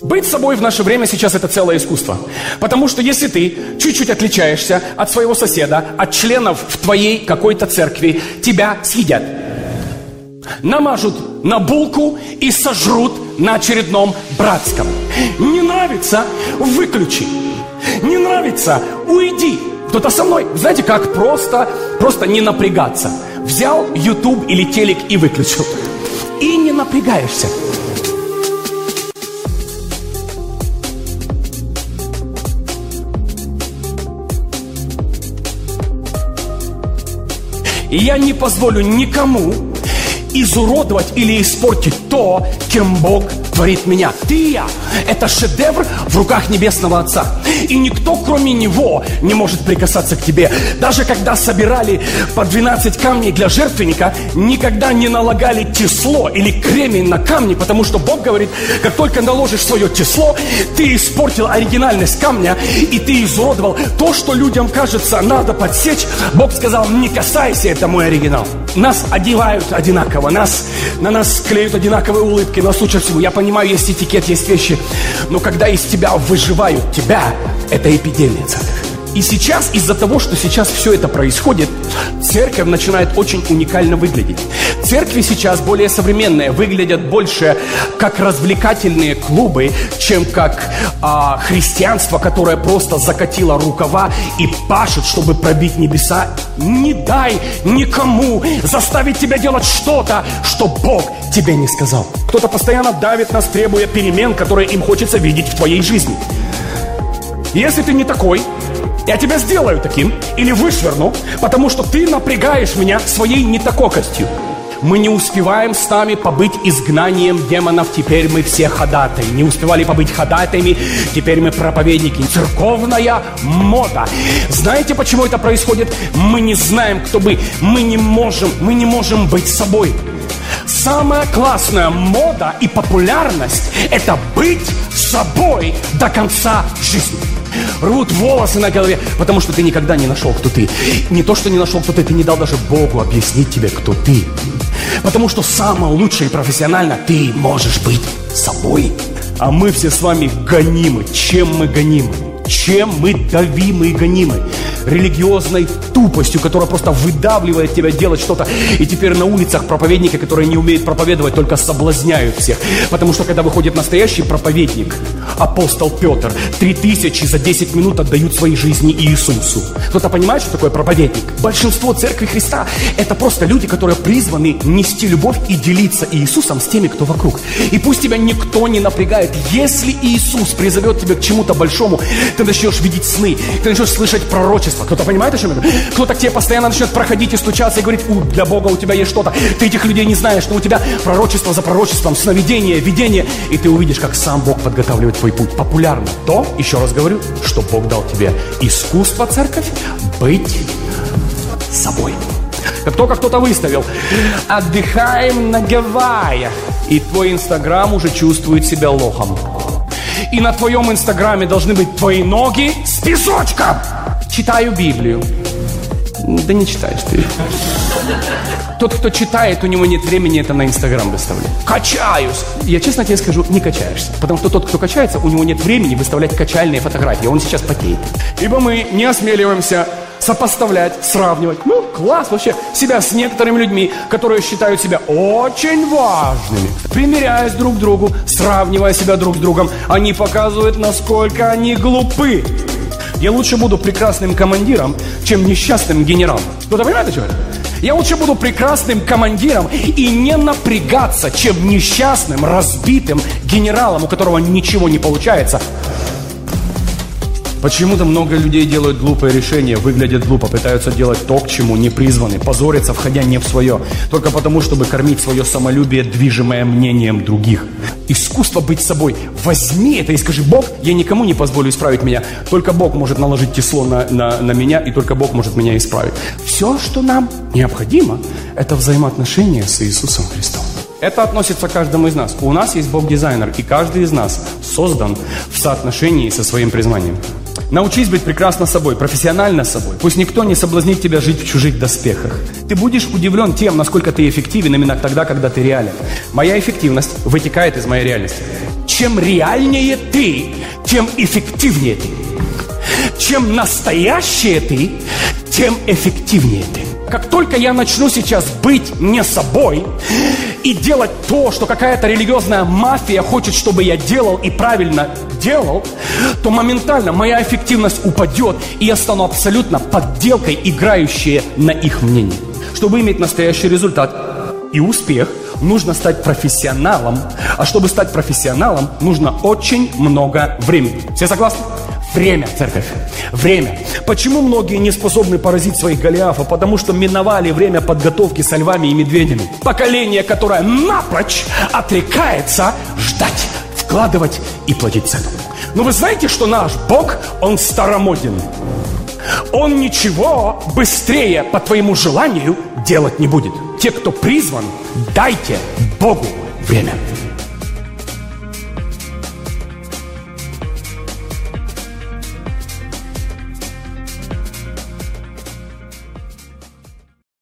Быть собой в наше время сейчас это целое искусство. Потому что если ты чуть-чуть отличаешься от своего соседа, от членов в твоей какой-то церкви, тебя съедят. Намажут на булку и сожрут на очередном братском. Не нравится – выключи. Не нравится – уйди. Кто-то со мной. Знаете, как просто, просто не напрягаться. Взял YouTube или телек и выключил. И не напрягаешься. И я не позволю никому изуродовать или испортить то, кем Бог творит меня. Ты и я – это шедевр в руках Небесного Отца. И никто, кроме Него, не может прикасаться к тебе. Даже когда собирали по 12 камней для жертвенника, никогда не налагали тесло или кремень на камни, потому что Бог говорит, как только наложишь свое тесло, ты испортил оригинальность камня, и ты изуродовал то, что людям кажется надо подсечь. Бог сказал, не касайся, это мой оригинал. Нас одевают одинаково, нас, на нас клеют одинаковые улыбки, нас учат всему. Я понимаю, есть этикет, есть вещи, но когда из тебя выживают тебя, это эпидемия, церковь. И сейчас, из-за того, что сейчас все это происходит, церковь начинает очень уникально выглядеть. Церкви сейчас более современные, выглядят больше как развлекательные клубы, чем как а, христианство, которое просто закатило рукава и пашет, чтобы пробить небеса. Не дай никому заставить тебя делать что-то, что Бог тебе не сказал. Кто-то постоянно давит нас, требуя перемен, которые им хочется видеть в твоей жизни. Если ты не такой, я тебя сделаю таким или вышвырну, потому что ты напрягаешь меня своей нетакокостью. Мы не успеваем с нами побыть изгнанием демонов, теперь мы все ходатай. Не успевали побыть ходатаями, теперь мы проповедники. Церковная мода. Знаете, почему это происходит? Мы не знаем, кто мы. Мы не можем, мы не можем быть собой. Самая классная мода и популярность – это быть собой до конца жизни рвут волосы на голове, потому что ты никогда не нашел, кто ты. Не то, что не нашел, кто ты, ты не дал даже Богу объяснить тебе, кто ты. Потому что самое лучшее и профессионально ты можешь быть собой. А мы все с вами гонимы. Чем мы гонимы? Чем мы давимы и гонимы? Религиозной тупостью, которая просто выдавливает тебя делать что-то. И теперь на улицах проповедники, которые не умеют проповедовать, только соблазняют всех. Потому что когда выходит настоящий проповедник, апостол Петр, три тысячи за 10 минут отдают своей жизни Иисусу. Кто-то понимает, что такое проповедник? Большинство церкви Христа – это просто люди, которые призваны нести любовь и делиться Иисусом с теми, кто вокруг. И пусть тебя никто не напрягает. Если Иисус призовет тебя к чему-то большому, ты начнешь видеть сны, ты начнешь слышать пророчество. Кто-то понимает, о чем я говорю? Кто-то к тебе постоянно начнет проходить и стучаться и говорить, у, для Бога у тебя есть что-то. Ты этих людей не знаешь, но у тебя пророчество за пророчеством, сновидение, видение. И ты увидишь, как сам Бог подготавливает твой путь. Популярно то, еще раз говорю, что Бог дал тебе искусство, церковь, быть собой. Как только кто-то выставил «Отдыхаем на Гавайях», и твой Инстаграм уже чувствует себя лохом. И на твоем Инстаграме должны быть твои ноги с песочком. Читаю Библию. Да не читаешь ты. Тот, кто читает, у него нет времени это на Инстаграм выставлять. Качаюсь. Я честно тебе скажу, не качаешься. Потому что тот, кто качается, у него нет времени выставлять качальные фотографии. Он сейчас потеет. Ибо мы не осмеливаемся сопоставлять, сравнивать. Ну, класс вообще себя с некоторыми людьми, которые считают себя очень важными. Примеряясь друг к другу, сравнивая себя друг с другом, они показывают, насколько они глупы. Я лучше буду прекрасным командиром, чем несчастным генералом. Кто-то понимает, о чем? Я лучше буду прекрасным командиром и не напрягаться, чем несчастным, разбитым генералом, у которого ничего не получается. Почему-то много людей делают глупые решения, выглядят глупо, пытаются делать то, к чему не призваны, позорятся, входя не в свое, только потому, чтобы кормить свое самолюбие, движимое мнением других. Искусство быть собой. Возьми это и скажи, Бог, я никому не позволю исправить меня. Только Бог может наложить тесло на, на, на меня, и только Бог может меня исправить. Все, что нам необходимо, это взаимоотношения с Иисусом Христом. Это относится к каждому из нас. У нас есть Бог-дизайнер, и каждый из нас создан в соотношении со своим призванием. Научись быть прекрасно собой, профессионально собой. Пусть никто не соблазнит тебя жить в чужих доспехах. Ты будешь удивлен тем, насколько ты эффективен именно тогда, когда ты реален. Моя эффективность вытекает из моей реальности. чем реальнее ты, тем эффективнее ты. Чем настоящее ты, тем эффективнее ты. Как только я начну сейчас быть не собой и делать то, что какая-то религиозная мафия хочет, чтобы я делал и правильно делал, то моментально моя эффективность упадет, и я стану абсолютно подделкой, играющей на их мнение. Чтобы иметь настоящий результат и успех, нужно стать профессионалом. А чтобы стать профессионалом, нужно очень много времени. Все согласны? Время, церковь. Время. Почему многие не способны поразить своих Голиафов? Потому что миновали время подготовки со львами и медведями. Поколение, которое напрочь отрекается ждать, вкладывать и платить цену. Но вы знаете, что наш Бог, Он старомоден. Он ничего быстрее по твоему желанию делать не будет. Те, кто призван, дайте Богу время.